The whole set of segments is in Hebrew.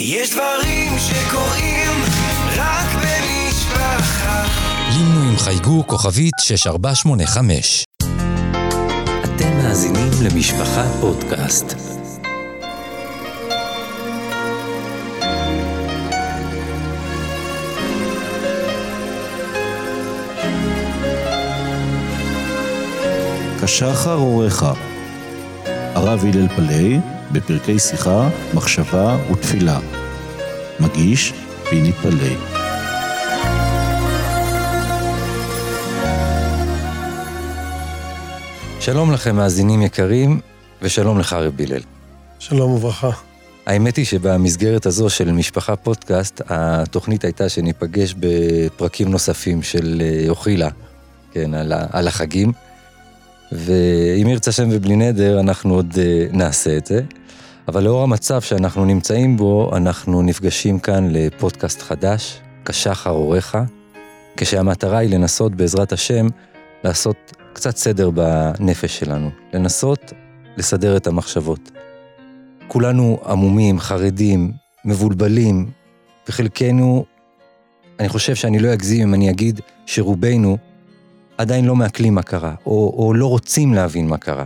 יש דברים שקורים רק במשפחה. לינו עם חייגו כוכבית 6485. אתם מאזינים למשפחה פודקאסט. כשחר אורך, הרב הלל פלאי, בפרקי שיחה, מחשבה ותפילה. מגיש, פיני פלאי. שלום לכם מאזינים יקרים, ושלום לך רב הלל. שלום וברכה. האמת היא שבמסגרת הזו של משפחה פודקאסט, התוכנית הייתה שניפגש בפרקים נוספים של אה, אוכילה, כן, על החגים. ואם ירצה השם ובלי נדר, אנחנו עוד אה, נעשה את זה. אבל לאור המצב שאנחנו נמצאים בו, אנחנו נפגשים כאן לפודקאסט חדש, כשחר אורך, כשהמטרה היא לנסות בעזרת השם לעשות קצת סדר בנפש שלנו, לנסות לסדר את המחשבות. כולנו עמומים, חרדים, מבולבלים, וחלקנו, אני חושב שאני לא אגזים אם אני אגיד שרובנו עדיין לא מעכלים מה קרה, או, או לא רוצים להבין מה קרה.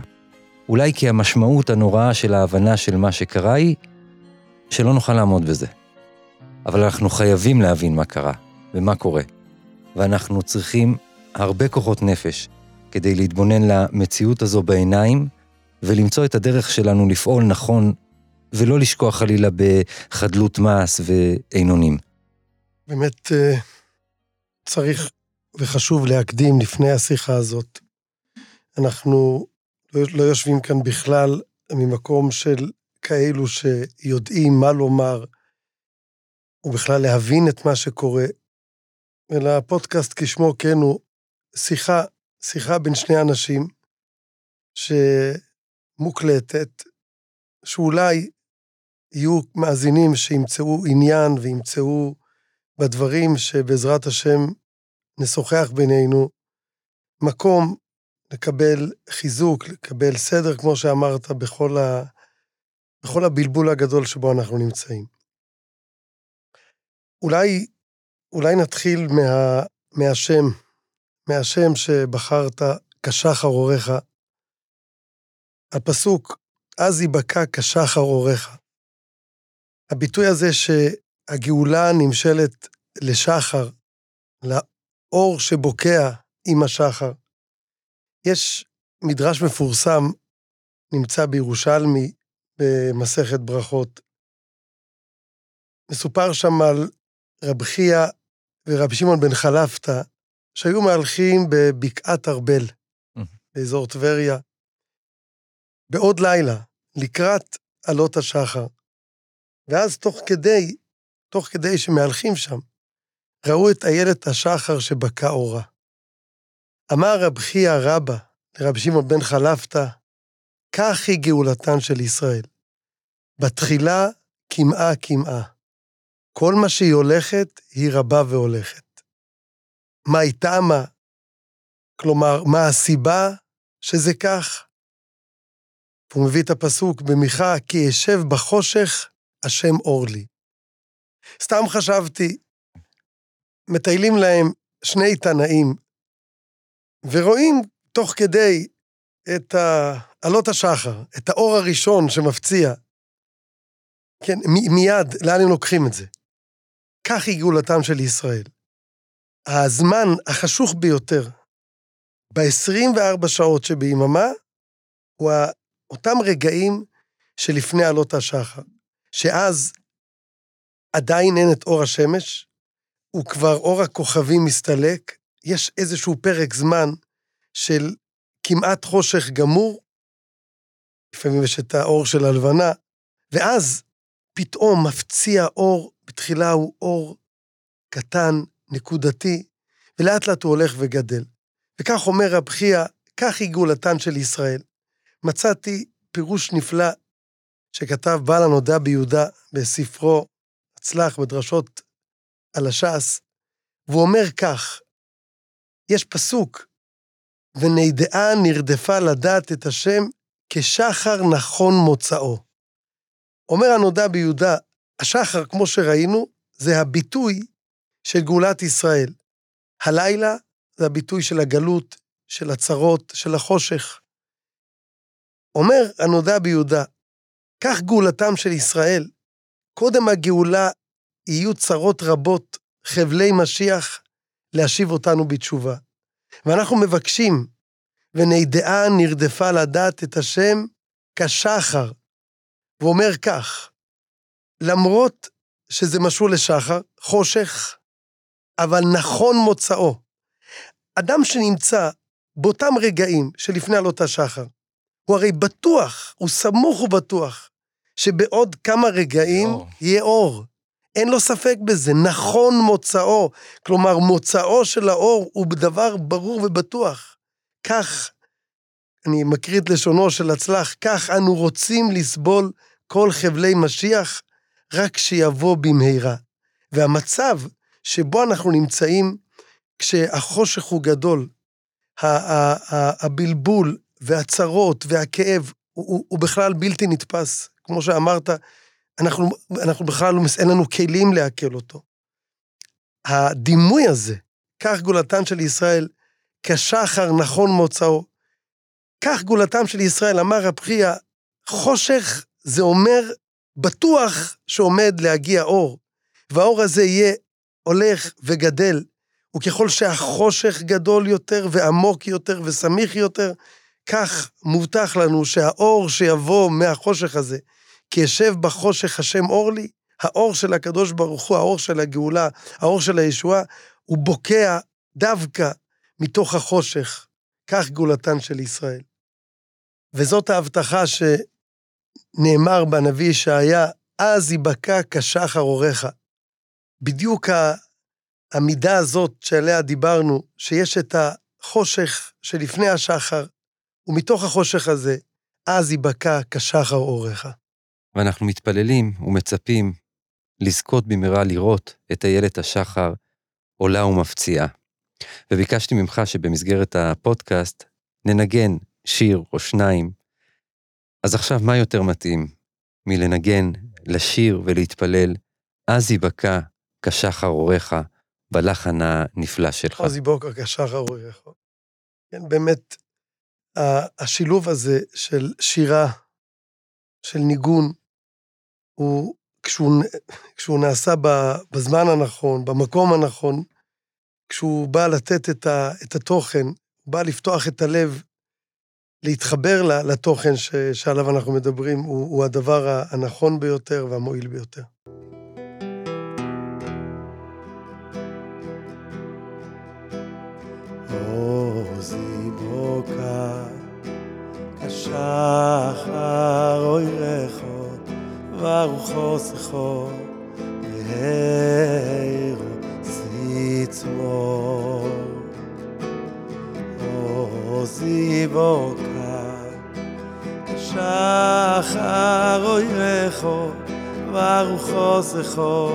אולי כי המשמעות הנוראה של ההבנה של מה שקרה היא שלא נוכל לעמוד בזה. אבל אנחנו חייבים להבין מה קרה ומה קורה. ואנחנו צריכים הרבה כוחות נפש כדי להתבונן למציאות הזו בעיניים ולמצוא את הדרך שלנו לפעול נכון ולא לשקוע חלילה בחדלות מעש ועינונים. באמת אה, צריך וחשוב להקדים לפני השיחה הזאת. אנחנו לא לא יושבים כאן בכלל ממקום של כאלו שיודעים מה לומר, ובכלל להבין את מה שקורה, אלא הפודקאסט כשמו כן הוא שיחה, שיחה בין שני אנשים שמוקלטת, שאולי יהיו מאזינים שימצאו עניין וימצאו בדברים שבעזרת השם נשוחח בינינו, מקום לקבל חיזוק, לקבל סדר, כמו שאמרת, בכל, ה... בכל הבלבול הגדול שבו אנחנו נמצאים. אולי, אולי נתחיל מה, מהשם, מהשם שבחרת, כשחר אורך. הפסוק, אז ייבקע כשחר אורך. הביטוי הזה שהגאולה נמשלת לשחר, לאור שבוקע עם השחר. יש מדרש מפורסם, נמצא בירושלמי, במסכת ברכות. מסופר שם על רב חייא ורבי שמעון בן חלפתא, שהיו מהלכים בבקעת ארבל, באזור טבריה, בעוד לילה, לקראת עלות השחר. ואז תוך כדי, תוך כדי שמהלכים שם, ראו את איילת השחר שבקע אורה. אמר רב חייא רבא לרב שמעון בן חלפתא, כך היא גאולתן של ישראל. בתחילה קמעה קמעה. כל מה שהיא הולכת, היא רבה והולכת. מה היא טעמה? כלומר, מה הסיבה שזה כך? הוא מביא את הפסוק במיכה, כי אשב בחושך, השם אור לי. סתם חשבתי, מטיילים להם שני תנאים, ורואים תוך כדי את עלות השחר, את האור הראשון שמפציע. כן, מ- מיד, לאן הם לוקחים את זה? כך היא גאולתם של ישראל. הזמן החשוך ביותר ב-24 שעות שביממה, הוא אותם רגעים שלפני עלות השחר, שאז עדיין אין את אור השמש, וכבר אור הכוכבים מסתלק, יש איזשהו פרק זמן של כמעט חושך גמור, לפעמים יש את האור של הלבנה, ואז פתאום מפציע אור, בתחילה הוא אור קטן, נקודתי, ולאט לאט הוא הולך וגדל. וכך אומר רב חייא, כך היא גאולתן של ישראל. מצאתי פירוש נפלא שכתב בעל הנודע ביהודה בספרו הצלח בדרשות על הש"ס, והוא אומר כך, יש פסוק, ונדעה נרדפה לדעת את השם כשחר נכון מוצאו. אומר הנודע ביהודה, השחר, כמו שראינו, זה הביטוי של גאולת ישראל. הלילה זה הביטוי של הגלות, של הצרות, של החושך. אומר הנודע ביהודה, כך גאולתם של ישראל. קודם הגאולה יהיו צרות רבות, חבלי משיח, להשיב אותנו בתשובה. ואנחנו מבקשים, ונדעה נרדפה לדעת את השם כשחר. הוא אומר כך, למרות שזה משול לשחר, חושך, אבל נכון מוצאו. אדם שנמצא באותם רגעים שלפני עלות השחר, הוא הרי בטוח, הוא סמוך ובטוח, שבעוד כמה רגעים אור. יהיה אור. אין לו ספק בזה, נכון מוצאו. כלומר, מוצאו של האור הוא דבר ברור ובטוח. כך, אני מקריא את לשונו של הצלח, כך אנו רוצים לסבול כל חבלי משיח, רק שיבוא במהרה. והמצב שבו אנחנו נמצאים, כשהחושך הוא גדול, הבלבול והצרות והכאב הוא, הוא, הוא בכלל בלתי נתפס. כמו שאמרת, אנחנו, אנחנו בכלל, לא אין לנו כלים לעכל אותו. הדימוי הזה, כך גאולתן של ישראל, כשחר נכון מוצאו, כך גאולתם של ישראל, אמר רב חייא, חושך זה אומר בטוח שעומד להגיע אור, והאור הזה יהיה הולך וגדל, וככל שהחושך גדול יותר ועמוק יותר וסמיך יותר, כך מובטח לנו שהאור שיבוא מהחושך הזה, כי ישב בחושך השם אור לי, האור של הקדוש ברוך הוא, האור של הגאולה, האור של הישועה, הוא בוקע דווקא מתוך החושך. כך גאולתן של ישראל. וזאת ההבטחה שנאמר בנביא ישעיה, אז ייבקע כשחר אורך. בדיוק המידה הזאת שעליה דיברנו, שיש את החושך שלפני השחר, ומתוך החושך הזה, אז ייבקע כשחר אורך. ואנחנו מתפללים ומצפים לזכות במהרה לראות את איילת השחר עולה ומפציעה. וביקשתי ממך שבמסגרת הפודקאסט ננגן שיר או שניים. אז עכשיו, מה יותר מתאים מלנגן, לשיר ולהתפלל, אז ייבקע כשחר אורך בלחן הנפלא שלך. אז ייבוקע כשחר אורך. כן, באמת, השילוב הזה של שירה, של ניגון, הוא, כשהוא, כשהוא נעשה בזמן הנכון, במקום הנכון, כשהוא בא לתת את, ה, את התוכן, הוא בא לפתוח את הלב, להתחבר לתוכן ש, שעליו אנחנו מדברים, הוא, הוא הדבר הנכון ביותר והמועיל ביותר. עוזי בוקה, כשחר אוירךו, ורוחו שיחו, מהרו ציצמו. עוזי בוקה, כשחר אוירךו, ורוחו שיחו,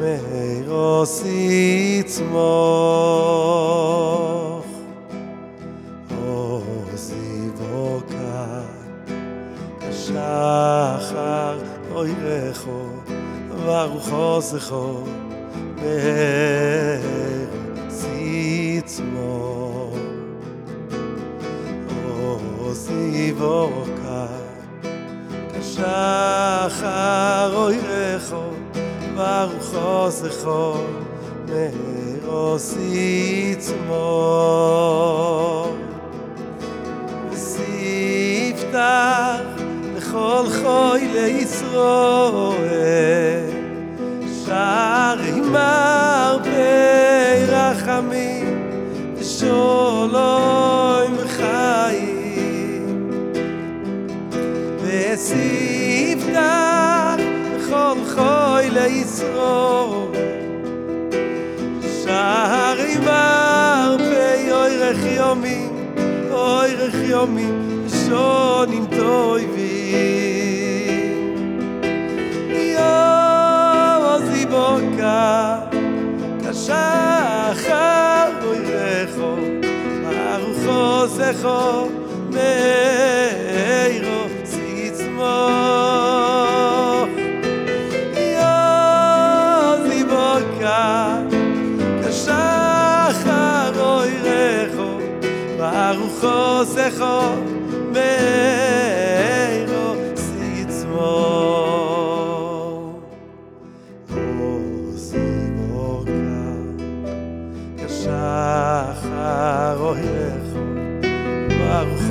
מהרו ציצמוך. עוזי בוקה, כשחר ой эхо вархос эхо ме сицмо о сивока ка шахо ой эхо вархос эхо לכל חוי לישראל שער עם הרבה רחמים ושולוים וחיים. וסיבתך לכל חוי לישראל שער עם הרבה אוי רח יומים אוי רח יומים שונים טויבים. Oh.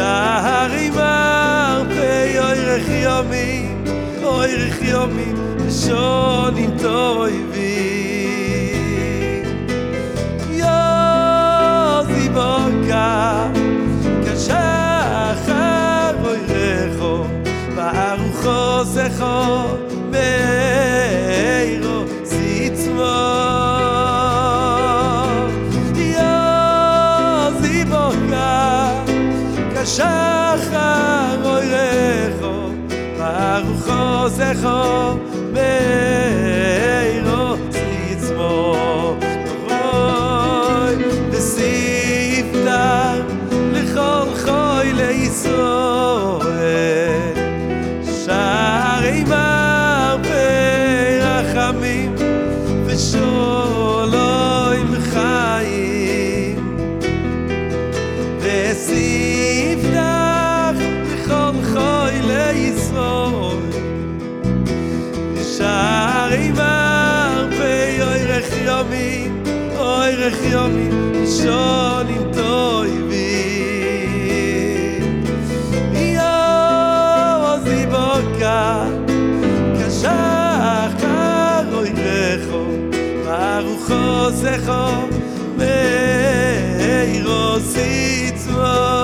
שערי מרפי אוירך יומים אוירך יומים ושונים טויבים יוזי zeggen. זכו מאירו סיצמו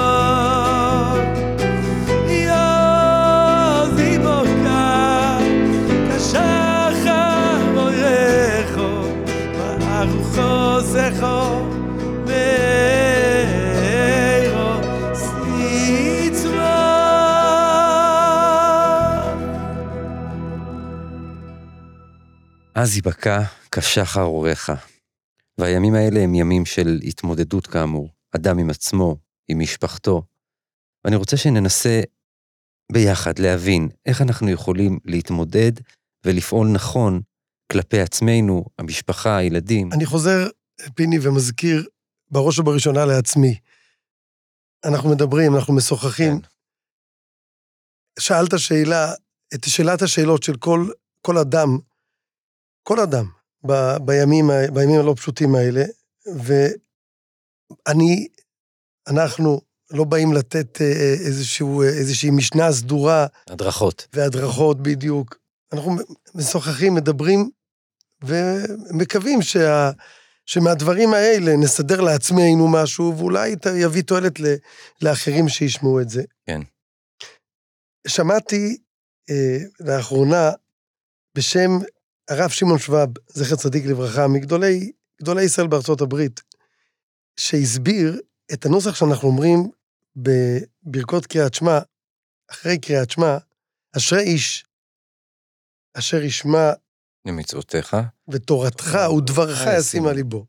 אז ייבקע כשחר אורך. והימים האלה הם ימים של התמודדות כאמור, אדם עם עצמו, עם משפחתו. ואני רוצה שננסה ביחד להבין איך אנחנו יכולים להתמודד ולפעול נכון כלפי עצמנו, המשפחה, הילדים. אני חוזר, פיני, ומזכיר בראש ובראשונה לעצמי. אנחנו מדברים, אנחנו משוחחים. כן. שאלת שאלה, את שאלת השאלות של כל, כל אדם, כל אדם, ב, בימים, בימים הלא פשוטים האלה, ואני, אנחנו לא באים לתת אה, איזשהו, אה, איזושהי משנה סדורה הדרכות. והדרכות בדיוק. אנחנו משוחחים, מדברים, ומקווים שה, שמהדברים האלה נסדר לעצמנו משהו, ואולי יביא תועלת ל, לאחרים שישמעו את זה. כן. שמעתי אה, לאחרונה בשם הרב שמעון שוואב, זכר צדיק לברכה, מגדולי גדולי ישראל בארצות הברית, שהסביר את הנוסח שאנחנו אומרים בברכות קריאת שמע, אחרי קריאת שמע, אשרי איש אשר ישמע למצוותיך. ותורתך ודברך אה, ישים על ליבו.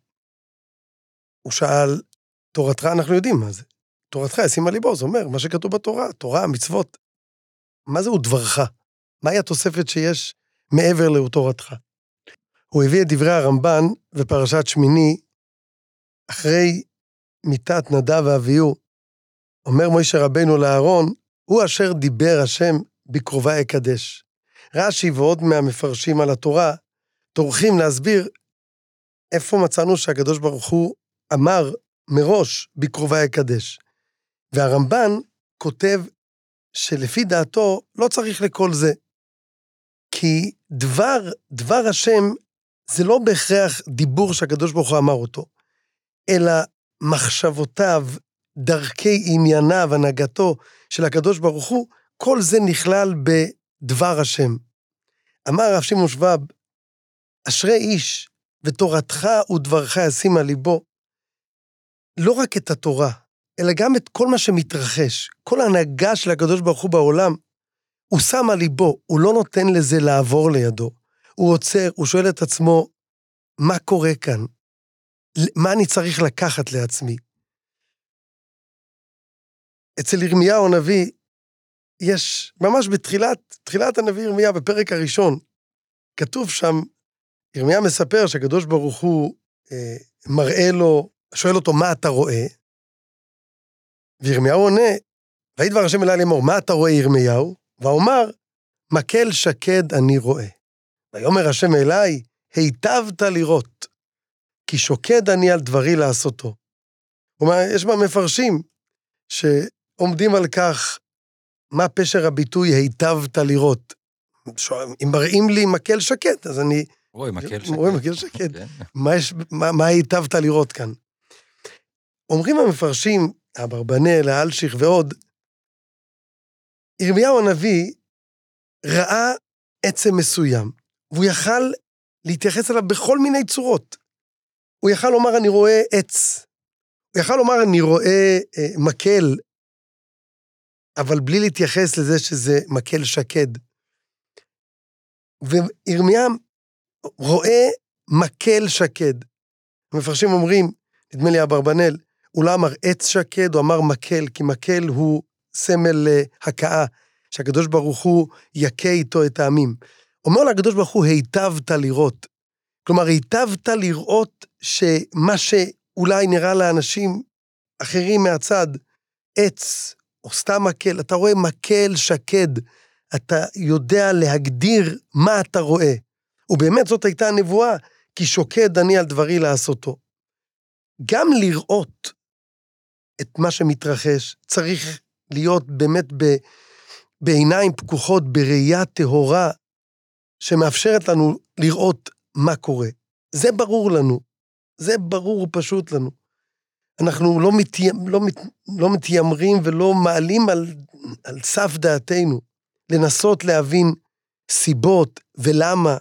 הוא שאל, תורתך אנחנו יודעים מה זה. תורתך ישים על ליבו, זה אומר, מה שכתוב בתורה, תורה, מצוות. מה זה ודברך? מהי התוספת שיש מעבר לתורתך? הוא הביא את דברי הרמב"ן בפרשת שמיני, אחרי מיתת נדב ואביהו, אומר מוישה רבנו לאהרון, הוא אשר דיבר השם בקרובה אקדש. רש"י ועוד מהמפרשים על התורה טורחים להסביר איפה מצאנו שהקדוש ברוך הוא אמר מראש בקרובה אקדש. והרמב"ן כותב שלפי דעתו לא צריך לכל זה. כי דבר, דבר השם זה לא בהכרח דיבור שהקדוש ברוך הוא אמר אותו, אלא מחשבותיו, דרכי ענייניו, הנהגתו של הקדוש ברוך הוא, כל זה נכלל בדבר השם. אמר הרב שמעון שבב, אשרי איש ותורתך ודברך ישים על ליבו. לא רק את התורה, אלא גם את כל מה שמתרחש, כל ההנהגה של הקדוש ברוך הוא בעולם, הוא שם על ליבו, הוא לא נותן לזה לעבור לידו. הוא עוצר, הוא שואל את עצמו, מה קורה כאן? מה אני צריך לקחת לעצמי? אצל ירמיהו הנביא, יש, ממש בתחילת, תחילת הנביא ירמיה, בפרק הראשון, כתוב שם, ירמיה מספר שהקדוש ברוך הוא אה, מראה לו, שואל אותו, מה אתה רואה? וירמיהו עונה, ויהי דבר השם אלי לאמור, מה אתה רואה ירמיהו? ואומר, מקל שקד אני רואה. ויאמר השם אליי, היטבת לראות, כי שוקד אני על דברי לעשותו. כלומר, יש בה מפרשים שעומדים על כך, מה פשר הביטוי היטבת לראות. אם מראים לי מקל שקט, אז אני... רואה מקל שקט. רואה מקל. כן. מה, יש, מה, מה היטבת לראות כאן? אומרים המפרשים, אברבנאל, האלשיך ועוד, ירמיהו הנביא ראה עצם מסוים, והוא יכל להתייחס אליו בכל מיני צורות. הוא יכל לומר, אני רואה עץ. הוא יכל לומר, אני רואה אה, מקל, אבל בלי להתייחס לזה שזה מקל שקד. וירמיה רואה מקל שקד. המפרשים אומרים, נדמה לי אברבנאל, הוא לא אמר עץ שקד, הוא אמר מקל, כי מקל הוא סמל אה, הכאה, שהקדוש ברוך הוא יכה איתו את העמים. אומר לקדוש ברוך הוא, היטבת לראות. כלומר, היטבת לראות שמה שאולי נראה לאנשים אחרים מהצד, עץ או סתם מקל, אתה רואה מקל שקד, אתה יודע להגדיר מה אתה רואה. ובאמת זאת הייתה הנבואה, כי שוקד אני על דברי לעשותו. גם לראות את מה שמתרחש, צריך להיות באמת ב, בעיניים פקוחות, בראייה טהורה, שמאפשרת לנו לראות מה קורה. זה ברור לנו, זה ברור פשוט לנו. אנחנו לא, מתיימ, לא, מת, לא מתיימרים ולא מעלים על, על סף דעתנו לנסות להבין סיבות ולמה.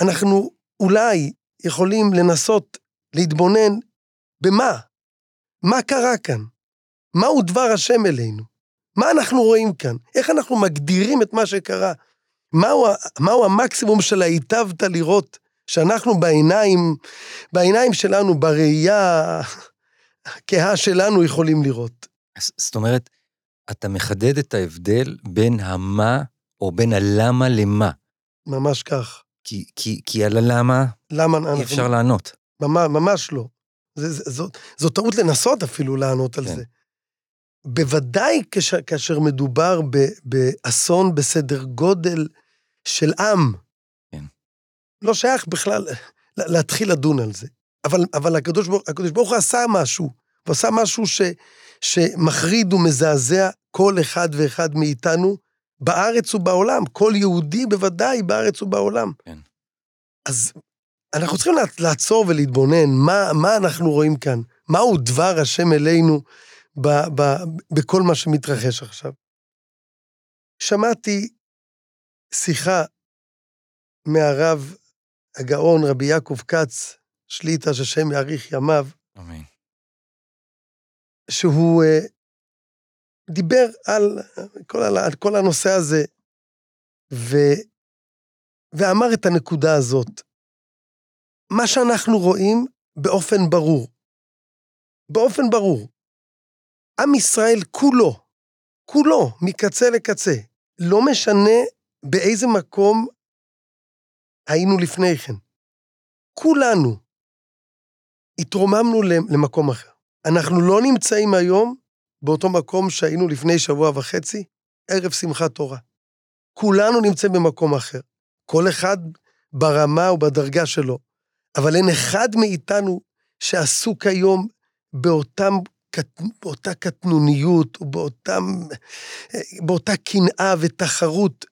אנחנו אולי יכולים לנסות להתבונן במה? מה קרה כאן? מהו דבר השם אלינו? מה אנחנו רואים כאן? איך אנחנו מגדירים את מה שקרה? מהו, מהו המקסימום של ההיטבת לראות שאנחנו בעיניים, בעיניים שלנו, בראייה הכהה שלנו יכולים לראות? אז זאת אומרת, אתה מחדד את ההבדל בין המה או בין הלמה למה. ממש כך. כי, כי, כי על הלמה למה אי אנחנו... אפשר לענות. ממש, ממש לא. זה, זה, זו, זו טעות לנסות אפילו לענות על כן. זה. בוודאי כש, כאשר מדובר ב, באסון בסדר גודל של עם. כן. לא שייך בכלל לה- להתחיל לדון על זה. אבל, אבל הקדוש, ברוך, הקדוש ברוך הוא עשה משהו. הוא עשה משהו ש, שמחריד ומזעזע כל אחד ואחד מאיתנו בארץ ובעולם. כל יהודי בוודאי בארץ ובעולם. כן. אז אנחנו צריכים לעצ- לעצור ולהתבונן, מה, מה אנחנו רואים כאן? מהו דבר השם אלינו ב, ב, בכל מה שמתרחש עכשיו? שמעתי שיחה מהרב הגאון רבי יעקב כץ, שליטא, שהשם יאריך ימיו, אמן. שהוא אה, דיבר על כל, על, על כל הנושא הזה, ו, ואמר את הנקודה הזאת. מה שאנחנו רואים באופן ברור, באופן ברור, עם ישראל כולו, כולו, מקצה לקצה, לא משנה באיזה מקום היינו לפני כן. כולנו התרוממנו למקום אחר. אנחנו לא נמצאים היום באותו מקום שהיינו לפני שבוע וחצי, ערב שמחת תורה. כולנו נמצאים במקום אחר. כל אחד ברמה ובדרגה שלו. אבל אין אחד מאיתנו שעסוק היום באותם, באותה קטנוניות, ובאותם, באותה קנאה ותחרות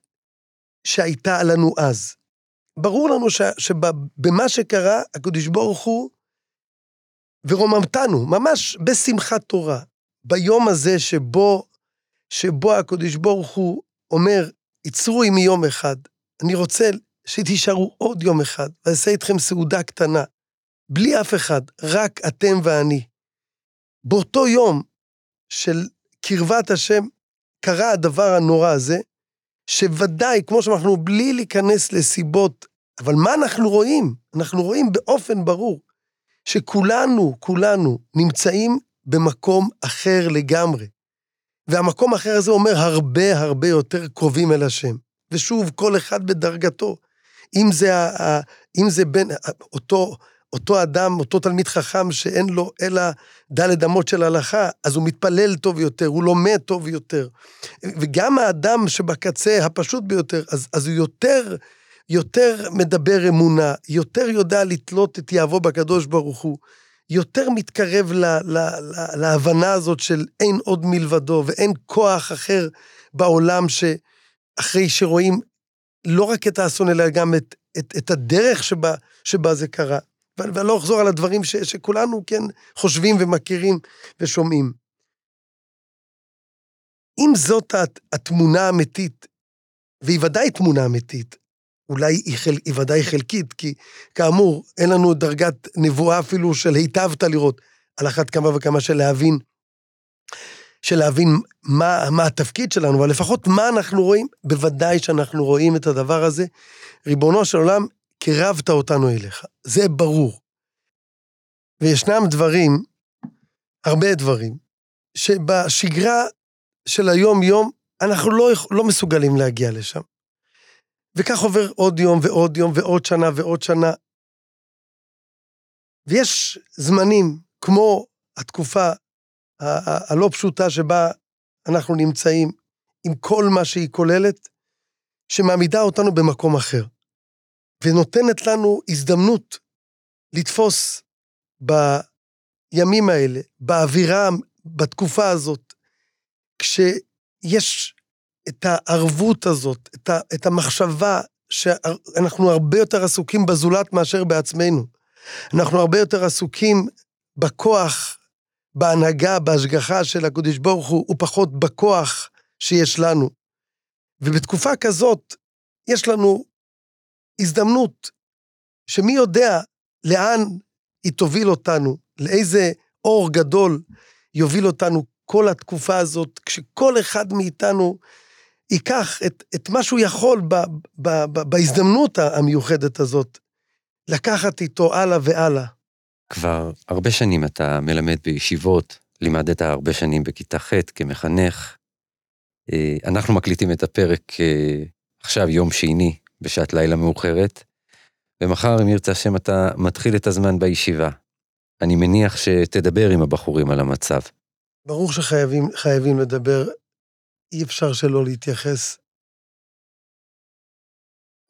שהייתה לנו אז. ברור לנו ש, שבמה שקרה, הקדוש ברוך הוא ורוממתנו, ממש בשמחת תורה, ביום הזה שבו, שבו הקדוש ברוך הוא אומר, יצרו עמי יום אחד, אני רוצה שתישארו עוד יום אחד, ואעשה איתכם סעודה קטנה, בלי אף אחד, רק אתם ואני. באותו יום של קרבת השם, קרה הדבר הנורא הזה, שוודאי, כמו שאנחנו, בלי להיכנס לסיבות, אבל מה אנחנו רואים? אנחנו רואים באופן ברור שכולנו, כולנו, נמצאים במקום אחר לגמרי. והמקום האחר הזה אומר הרבה הרבה יותר קרובים אל השם. ושוב, כל אחד בדרגתו. אם זה, אם זה בין אותו, אותו אדם, אותו תלמיד חכם שאין לו אלא דלת אמות של הלכה, אז הוא מתפלל טוב יותר, הוא לומד טוב יותר. וגם האדם שבקצה הפשוט ביותר, אז, אז הוא יותר, יותר מדבר אמונה, יותר יודע לתלות את יהבו בקדוש ברוך הוא, יותר מתקרב ל, ל, ל, להבנה הזאת של אין עוד מלבדו ואין כוח אחר בעולם שאחרי שרואים לא רק את האסון, אלא גם את, את, את הדרך שבה, שבה זה קרה. ואני לא אחזור על הדברים ש, שכולנו, כן, חושבים ומכירים ושומעים. אם זאת התמונה האמיתית, והיא ודאי תמונה אמיתית, אולי היא, חל, היא ודאי חלקית, כי כאמור, אין לנו דרגת נבואה אפילו של היטבת לראות, על אחת כמה וכמה של להבין, של להבין מה, מה התפקיד שלנו, אבל לפחות מה אנחנו רואים, בוודאי שאנחנו רואים את הדבר הזה. ריבונו של עולם, קירבת אותנו אליך, זה ברור. וישנם דברים, הרבה דברים, שבשגרה של היום-יום, אנחנו לא, לא מסוגלים להגיע לשם. וכך עובר עוד יום ועוד יום ועוד שנה ועוד שנה. ויש זמנים, כמו התקופה הלא פשוטה שבה אנחנו נמצאים, עם כל מה שהיא כוללת, שמעמידה אותנו במקום אחר, ונותנת לנו הזדמנות לתפוס בימים האלה, באווירה, בתקופה הזאת, כשיש את הערבות הזאת, את, המחשבה שאנחנו הרבה יותר עסוקים בזולת מאשר בעצמנו. אנחנו הרבה יותר עסוקים בכוח, בהנהגה, בהשגחה של הקדוש ברוך הוא, ופחות בכוח שיש לנו. ובתקופה כזאת, יש לנו הזדמנות שמי יודע לאן היא תוביל אותנו, לאיזה אור גדול יוביל אותנו כל התקופה הזאת, כשכל אחד מאיתנו ייקח את, את מה שהוא יכול ב, ב, ב, בהזדמנות המיוחדת הזאת, לקחת איתו הלאה והלאה. כבר הרבה שנים אתה מלמד בישיבות, לימדת הרבה שנים בכיתה ח' כמחנך. אה, אנחנו מקליטים את הפרק אה, עכשיו, יום שני, בשעת לילה מאוחרת, ומחר, אם ירצה השם, אתה מתחיל את הזמן בישיבה. אני מניח שתדבר עם הבחורים על המצב. ברור שחייבים לדבר אי אפשר שלא להתייחס.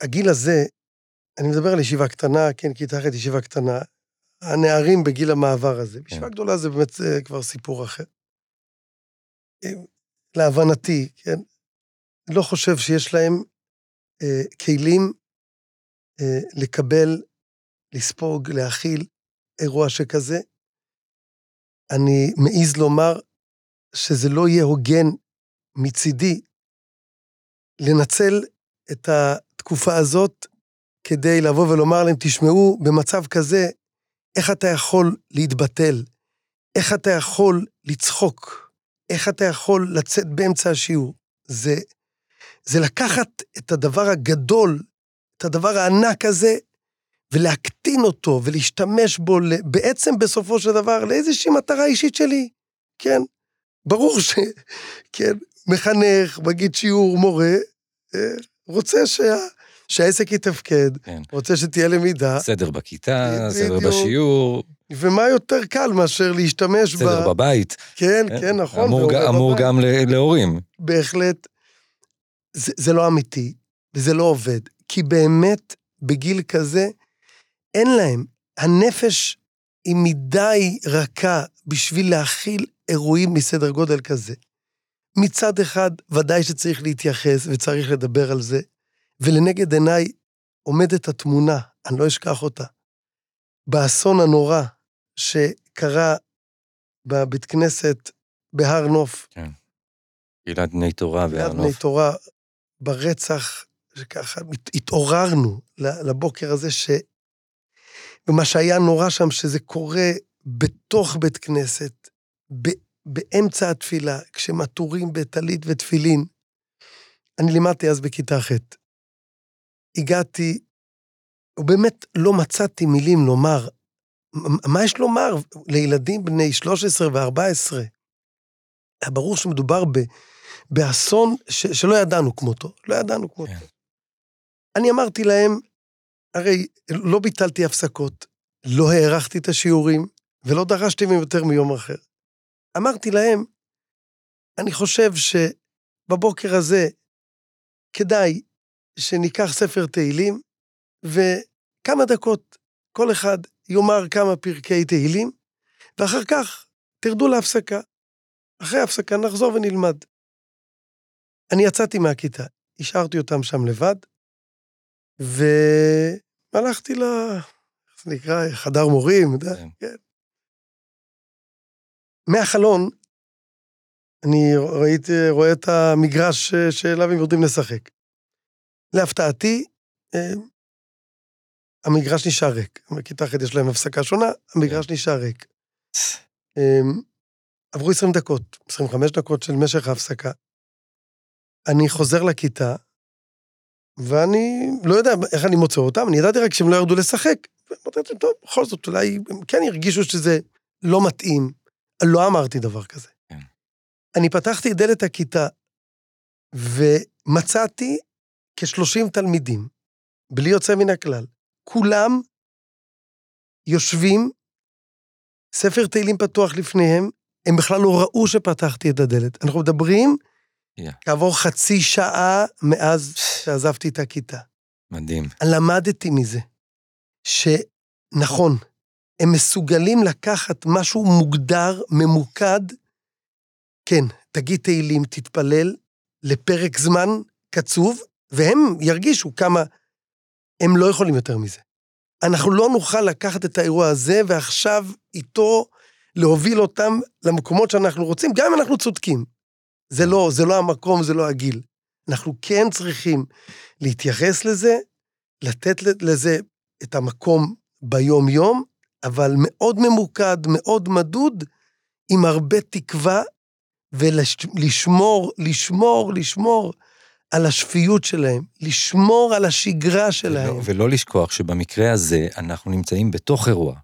הגיל הזה, אני מדבר על ישיבה קטנה, כן, כיתה אחת ישיבה קטנה, הנערים בגיל המעבר הזה. בישיבה כן. גדולה זה באמת זה כבר סיפור אחר. להבנתי, כן, לא חושב שיש להם אה, כלים אה, לקבל, לספוג, להכיל אירוע שכזה. אני מעז לומר שזה לא יהיה הוגן מצידי לנצל את התקופה הזאת כדי לבוא ולומר להם, תשמעו, במצב כזה, איך אתה יכול להתבטל? איך אתה יכול לצחוק? איך אתה יכול לצאת באמצע השיעור? זה, זה לקחת את הדבר הגדול, את הדבר הענק הזה, ולהקטין אותו ולהשתמש בו בעצם בסופו של דבר לאיזושהי מטרה אישית שלי, כן? ברור ש... כן, מחנך, מגיד שיעור, מורה, אה, רוצה שה, שהעסק יתפקד, כן. רוצה שתהיה למידה. סדר בכיתה, סדר בשיעור. ומה יותר קל מאשר להשתמש סדר ב... סדר בבית. כן, כן, כן נכון. אמור, אמור גם להורים. בהחלט. זה, זה לא אמיתי, וזה לא עובד, כי באמת, בגיל כזה, אין להם. הנפש היא מדי רכה בשביל להכיל אירועים מסדר גודל כזה. מצד אחד, ודאי שצריך להתייחס וצריך לדבר על זה, ולנגד עיניי עומדת התמונה, אני לא אשכח אותה, באסון הנורא, קרה בבית כנסת בהר נוף, קהילת בני תורה בהר בני נוף. תורה, ברצח, שככה הת- התעוררנו לבוקר הזה, ש... ומה שהיה נורא שם, שזה קורה בתוך בית כנסת, ב... באמצע התפילה, כשמטורים בטלית ותפילין. אני לימדתי אז בכיתה ח'. הגעתי, ובאמת לא מצאתי מילים לומר. מה יש לומר לילדים בני 13 ו-14? היה ברור שמדובר ב... באסון ש, שלא ידענו כמותו, לא ידענו כמותו. כן. אני אמרתי להם, הרי לא ביטלתי הפסקות, לא הארכתי את השיעורים, ולא דרשתי מהם יותר מיום אחר. אמרתי להם, אני חושב שבבוקר הזה כדאי שניקח ספר תהילים, וכמה דקות כל אחד יאמר כמה פרקי תהילים, ואחר כך תרדו להפסקה. אחרי ההפסקה נחזור ונלמד. אני יצאתי מהכיתה, השארתי אותם שם לבד, והלכתי ל... איך זה נקרא? חדר מורים, אתה יודע? כן. כן. מהחלון, אני ראיתי, רואה את המגרש שאליו הם יורדים לשחק. להפתעתי, אה, המגרש נשאר ריק. בכיתה ח' יש להם הפסקה שונה, המגרש נשאר ריק. אה, עברו 20 דקות, 25 דקות של משך ההפסקה. אני חוזר לכיתה, ואני לא יודע איך אני מוצא אותם, אני ידעתי רק שהם לא ירדו לשחק. אמרתי לעצמי, טוב, בכל זאת, אולי הם כן הרגישו שזה לא מתאים. לא אמרתי דבר כזה. כן. אני פתחתי את דלת הכיתה, ומצאתי כ-30 תלמידים, בלי יוצא מן הכלל. כולם יושבים, ספר תהילים פתוח לפניהם, הם בכלל לא ראו שפתחתי את הדלת. אנחנו מדברים יא. כעבור חצי שעה מאז שעזבתי את הכיתה. מדהים. למדתי מזה שנכון, הם מסוגלים לקחת משהו מוגדר, ממוקד, כן, תגיד תהילים, תתפלל, לפרק זמן קצוב, והם ירגישו כמה הם לא יכולים יותר מזה. אנחנו לא נוכל לקחת את האירוע הזה ועכשיו איתו להוביל אותם למקומות שאנחנו רוצים, גם אם אנחנו צודקים. זה לא, זה לא המקום, זה לא הגיל. אנחנו כן צריכים להתייחס לזה, לתת לזה את המקום ביום-יום, אבל מאוד ממוקד, מאוד מדוד, עם הרבה תקווה, ולשמור, לשמור, לשמור על השפיות שלהם, לשמור על השגרה שלהם. ולא, ולא לשכוח שבמקרה הזה אנחנו נמצאים בתוך אירוע.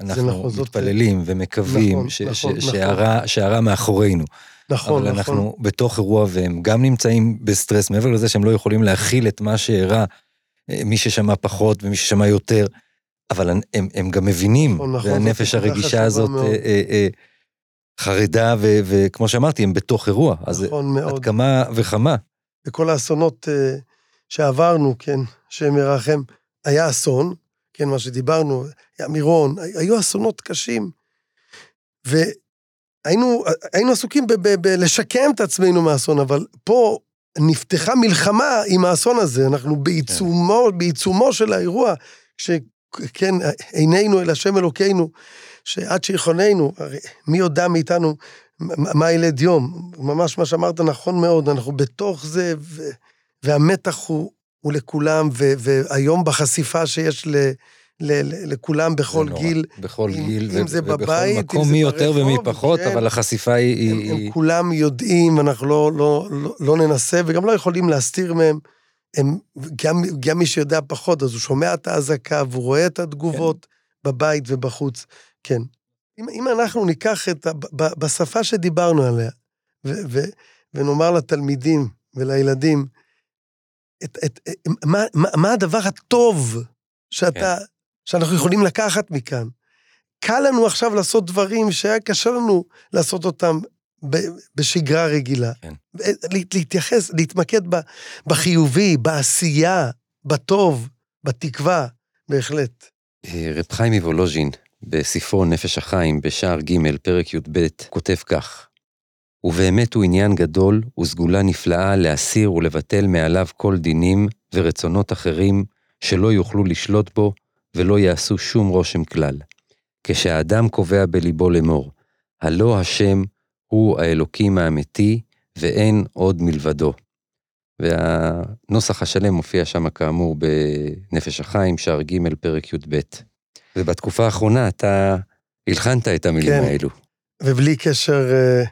אנחנו נכון, זאת- מתפללים ומקווים נכון, ש- נכון, ש- נכון. שהרע- שהרע מאחורינו. נכון, אבל נכון. אנחנו בתוך אירוע והם גם נמצאים בסטרס, מעבר לזה שהם לא יכולים להכיל את מה שאירע, אה, מי ששמע פחות ומי ששמע יותר, אבל הם, הם גם מבינים, נכון, נכון, והנפש נקודה הרגישה חשובה הזאת. אה, אה, אה, חרדה, ו- וכמו שאמרתי, הם בתוך אירוע, אז נכון. עד כמה וכמה. וכל האסונות אה, שעברנו, כן, השם ירחם, היה אסון, כן, מה שדיברנו, היה מירון, היו אסונות קשים. והיינו היינו עסוקים ב- ב- בלשקם את עצמנו מהאסון, אבל פה נפתחה מלחמה עם האסון הזה, אנחנו בעיצומו, בעיצומו של האירוע, שכן, עינינו אל השם אלוקינו, שעד שיכוננו, הרי מי יודע מאיתנו מה מה ילד יום? ממש מה שאמרת נכון מאוד, אנחנו בתוך זה, ו, והמתח הוא, הוא לכולם, ו, והיום בחשיפה שיש ל, ל, לכולם בכל נורא. גיל, בכל אם- גיל, אם ו- זה ובכל בבית, אם מקום זה מי יותר ומי פחות, כן. אבל החשיפה היא... הם, היא- הם כולם יודעים, אנחנו לא, לא, לא, לא ננסה, וגם לא יכולים להסתיר מהם. הם, גם, גם מי שיודע פחות, אז הוא שומע את האזעקה, והוא רואה את התגובות בבית ובחוץ. כן. אם, אם אנחנו ניקח את, ה- ב- ב- בשפה שדיברנו עליה, ו, ו, ונאמר לתלמידים ולילדים, את, את, את, מה, מה, מה הדבר הטוב שאתה, שאנחנו יכולים לקחת מכאן? קל לנו עכשיו לעשות דברים שהיה קשה לנו לעשות אותם בשגרה רגילה. כן. לה- להתייחס, להתמקד בחיובי, בעשייה, בטוב, בתקווה, בהחלט. אה, רב חיים מוולוז'ין, בספרו נפש החיים, בשער ג', פרק י"ב, כותב כך: ובאמת הוא עניין גדול וסגולה נפלאה להסיר ולבטל מעליו כל דינים ורצונות אחרים שלא יוכלו לשלוט בו ולא יעשו שום רושם כלל. כשהאדם קובע בליבו לאמור, הלא השם הוא האלוקים האמיתי ואין עוד מלבדו. והנוסח השלם מופיע שם כאמור בנפש החיים, שער ג', פרק י"ב. ובתקופה האחרונה אתה הלחנת את המילים כן. האלו. ובלי קשר, אה,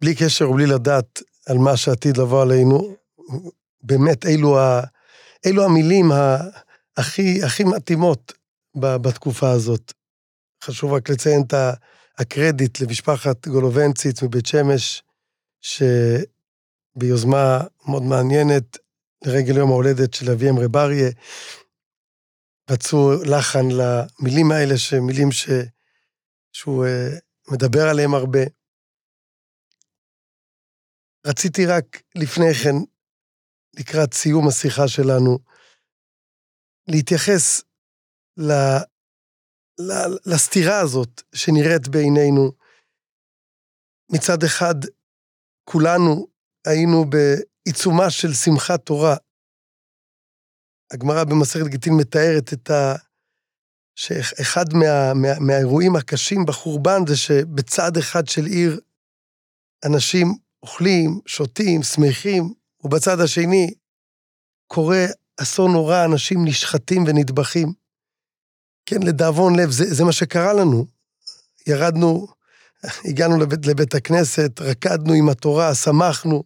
בלי קשר ובלי לדעת על מה שעתיד לבוא עלינו, באמת אלו, ה, אלו המילים ה, הכי, הכי מתאימות בתקופה הזאת. חשוב רק לציין את הקרדיט למשפחת גולובנציץ מבית שמש, שביוזמה מאוד מעניינת, לרגל יום ההולדת של אביהם רב אריה, רצו לחן למילים האלה, שמילים ש... שהוא אה, מדבר עליהם הרבה. רציתי רק לפני כן, לקראת סיום השיחה שלנו, להתייחס ל, ל, לסתירה הזאת שנראית בעינינו. מצד אחד, כולנו היינו בעיצומה של שמחת תורה. הגמרא במסכת גיטין מתארת את ה... שאחד מה, מה, מהאירועים הקשים בחורבן זה שבצד אחד של עיר אנשים אוכלים, שותים, שמחים, ובצד השני קורה אסון נורא, אנשים נשחטים ונטבחים. כן, לדאבון לב, זה, זה מה שקרה לנו. ירדנו, הגענו לבית, לבית הכנסת, רקדנו עם התורה, שמחנו.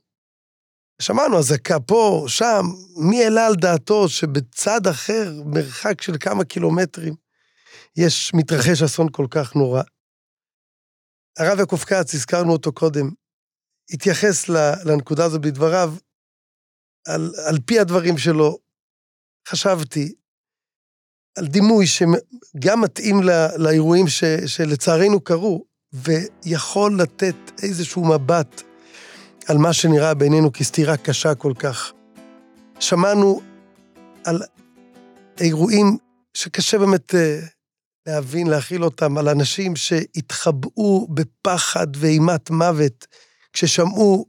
שמענו אזעקה פה, שם, מי העלה על דעתו שבצד אחר, מרחק של כמה קילומטרים, יש, מתרחש אסון כל כך נורא. הרב יעקב כץ, הזכרנו אותו קודם, התייחס לנקודה הזו בדבריו, על, על פי הדברים שלו, חשבתי על דימוי שגם מתאים לא, לאירועים ש, שלצערנו קרו, ויכול לתת איזשהו מבט על מה שנראה בעינינו כסתירה קשה כל כך. שמענו על אירועים שקשה באמת אה, להבין, להכיל אותם, על אנשים שהתחבאו בפחד ואימת מוות כששמעו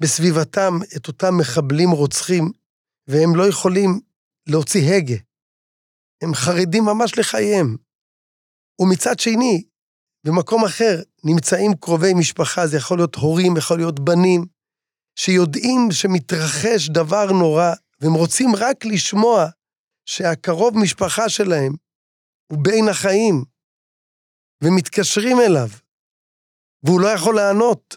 בסביבתם את אותם מחבלים רוצחים, והם לא יכולים להוציא הגה. הם חרדים ממש לחייהם. ומצד שני, במקום אחר נמצאים קרובי משפחה, זה יכול להיות הורים, יכול להיות בנים, שיודעים שמתרחש דבר נורא, והם רוצים רק לשמוע שהקרוב משפחה שלהם הוא בין החיים, ומתקשרים אליו, והוא לא יכול לענות,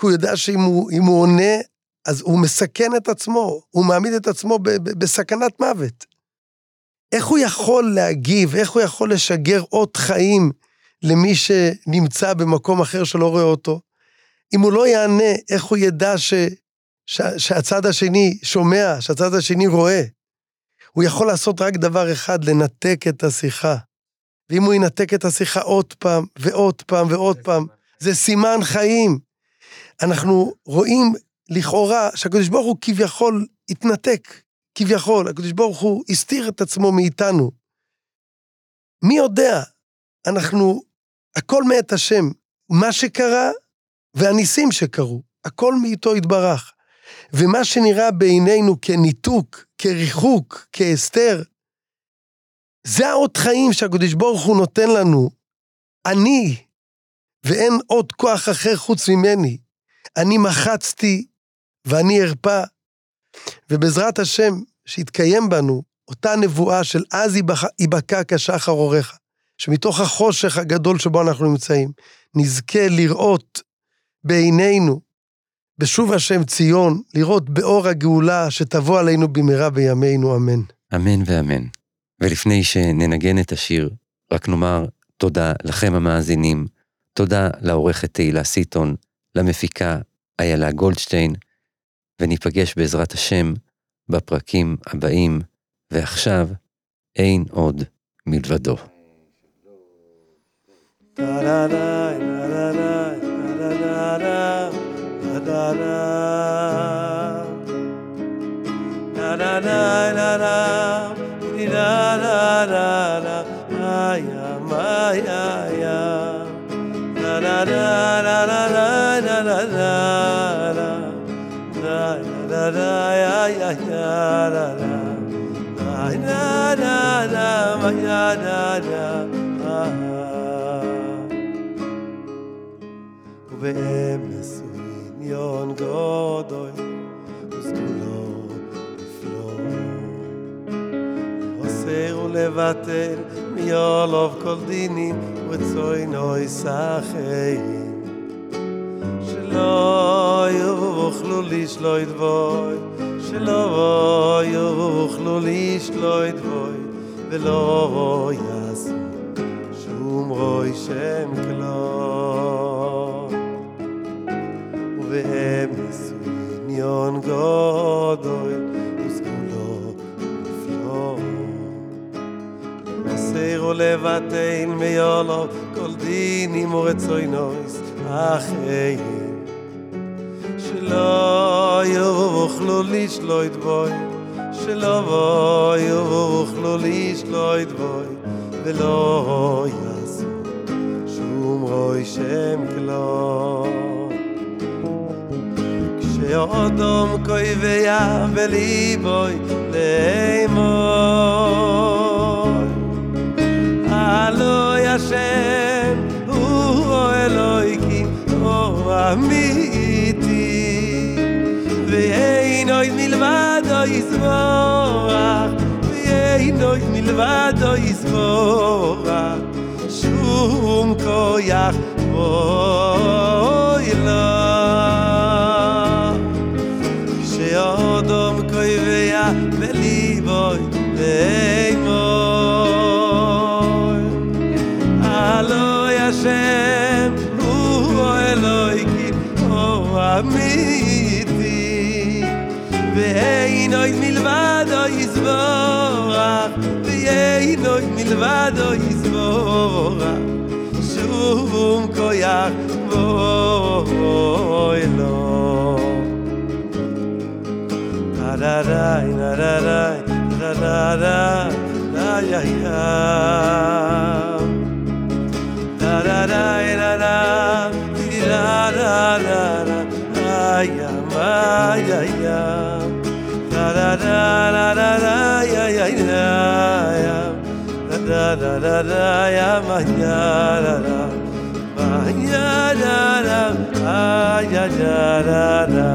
כי הוא יודע שאם הוא, הוא עונה, אז הוא מסכן את עצמו, הוא מעמיד את עצמו ב, ב, בסכנת מוות. איך הוא יכול להגיב, איך הוא יכול לשגר אות חיים למי שנמצא במקום אחר שלא רואה אותו? אם הוא לא יענה, איך הוא ידע ש, ש, שהצד השני שומע, שהצד השני רואה? הוא יכול לעשות רק דבר אחד, לנתק את השיחה. ואם הוא ינתק את השיחה עוד פעם, ועוד פעם, ועוד פעם, זה סימן חיים. אנחנו רואים לכאורה שהקדוש ברוך הוא כביכול התנתק, כביכול, הקדוש ברוך הוא הסתיר את עצמו מאיתנו. מי יודע? אנחנו, הכל מאת השם. מה שקרה והניסים שקרו, הכל מאיתו יתברך. ומה שנראה בעינינו כניתוק, כריחוק, כהסתר, זה האות חיים שהקדוש ברוך הוא נותן לנו. אני, ואין עוד כוח אחר חוץ ממני. אני מחצתי ואני ארפא. ובעזרת השם, שיתקיים בנו אותה נבואה של אז ייבקע כשחר אורך, שמתוך החושך הגדול שבו אנחנו נמצאים, נזכה לראות בעינינו, בשוב השם ציון, לראות באור הגאולה שתבוא עלינו במהרה בימינו, אמן. אמן ואמן. ולפני שננגן את השיר, רק נאמר תודה לכם המאזינים, תודה לעורכת תהילה סיטון, למפיקה איילה גולדשטיין, וניפגש בעזרת השם בפרקים הבאים, ועכשיו אין עוד מלבדו. la la la la ובאמס ובעניון גודוי וסגולו בפלור עושר ולבטל מיולוב כל דינים וצוי נוי סחיים שלא יוכלו לשלוט בוי שלא יוכלו לשלוט בוי ולא יעשו שום רוי שם כלום. ובהם יעשו עניון גודוי וסגולו נפלא אסר ולבטל מיולו כל דינים ורצוי נויס אחרים שלא יוכלו לשלוט בוי שלא יוכלו לשלוט בוי ולא יעשו שום רוי שם כלום כשאודום כוי ויה בליבוי לאמוי אלוהי השם הוא אלוהיקים הוא אמיתי noi mil vado isvora ei noi mil vado isvora shum koyach oi la she odom koyvea velivoy ei ein milvado izvora ye zvora milvado izvora oi milvad oi zvora lo Ta-da-da-i, na-da-da-i, ya ya da da da da ya ma ya da da. Ma ya da da ma ya da da da.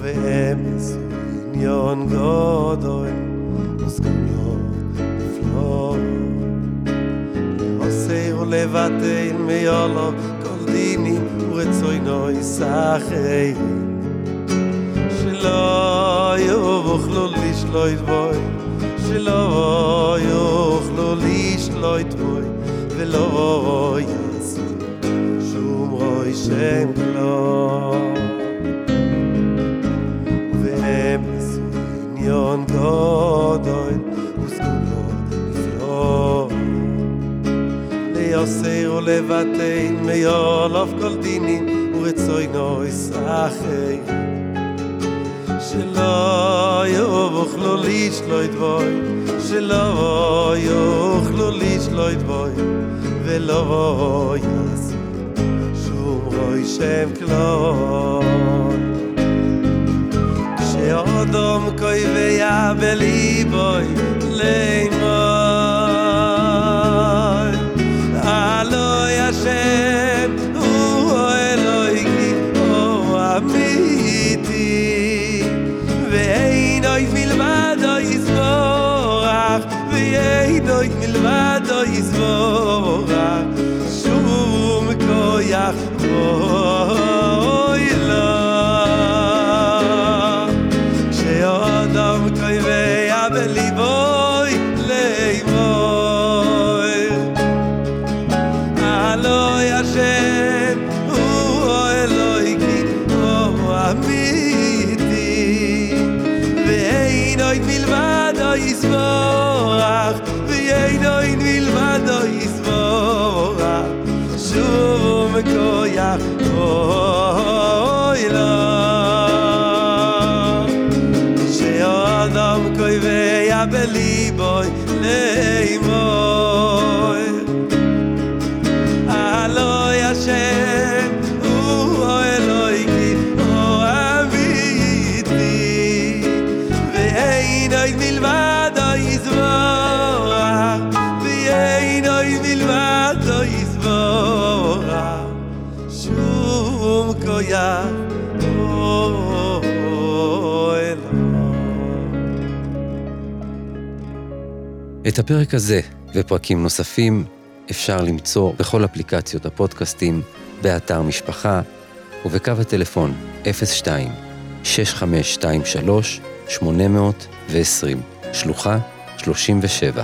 Ve em sin yon godoy os kamyo flo osay levate in me yalo koldini u etsoy noy sahei shlo yo vokhlo lishloy vo שלא יוכלו לשלוט בוי ולא יעשו שום רוי שם כלום. והם עשו עניון גודוי וסגולו נפלא ליוסר ולבטל מיולוף כל דינים ורצוינו יסחי שלא lo lich loyd voy she lo voy och lo lich loyd voy ve lo voy yes shu voy shev klon. She odom koy ve ya veli voy lein voy alo yashem אי דויט מילבאַד דויז וואָג את הפרק הזה ופרקים נוספים אפשר למצוא בכל אפליקציות הפודקאסטים, באתר משפחה ובקו הטלפון 02 6523 820, שלוחה 37.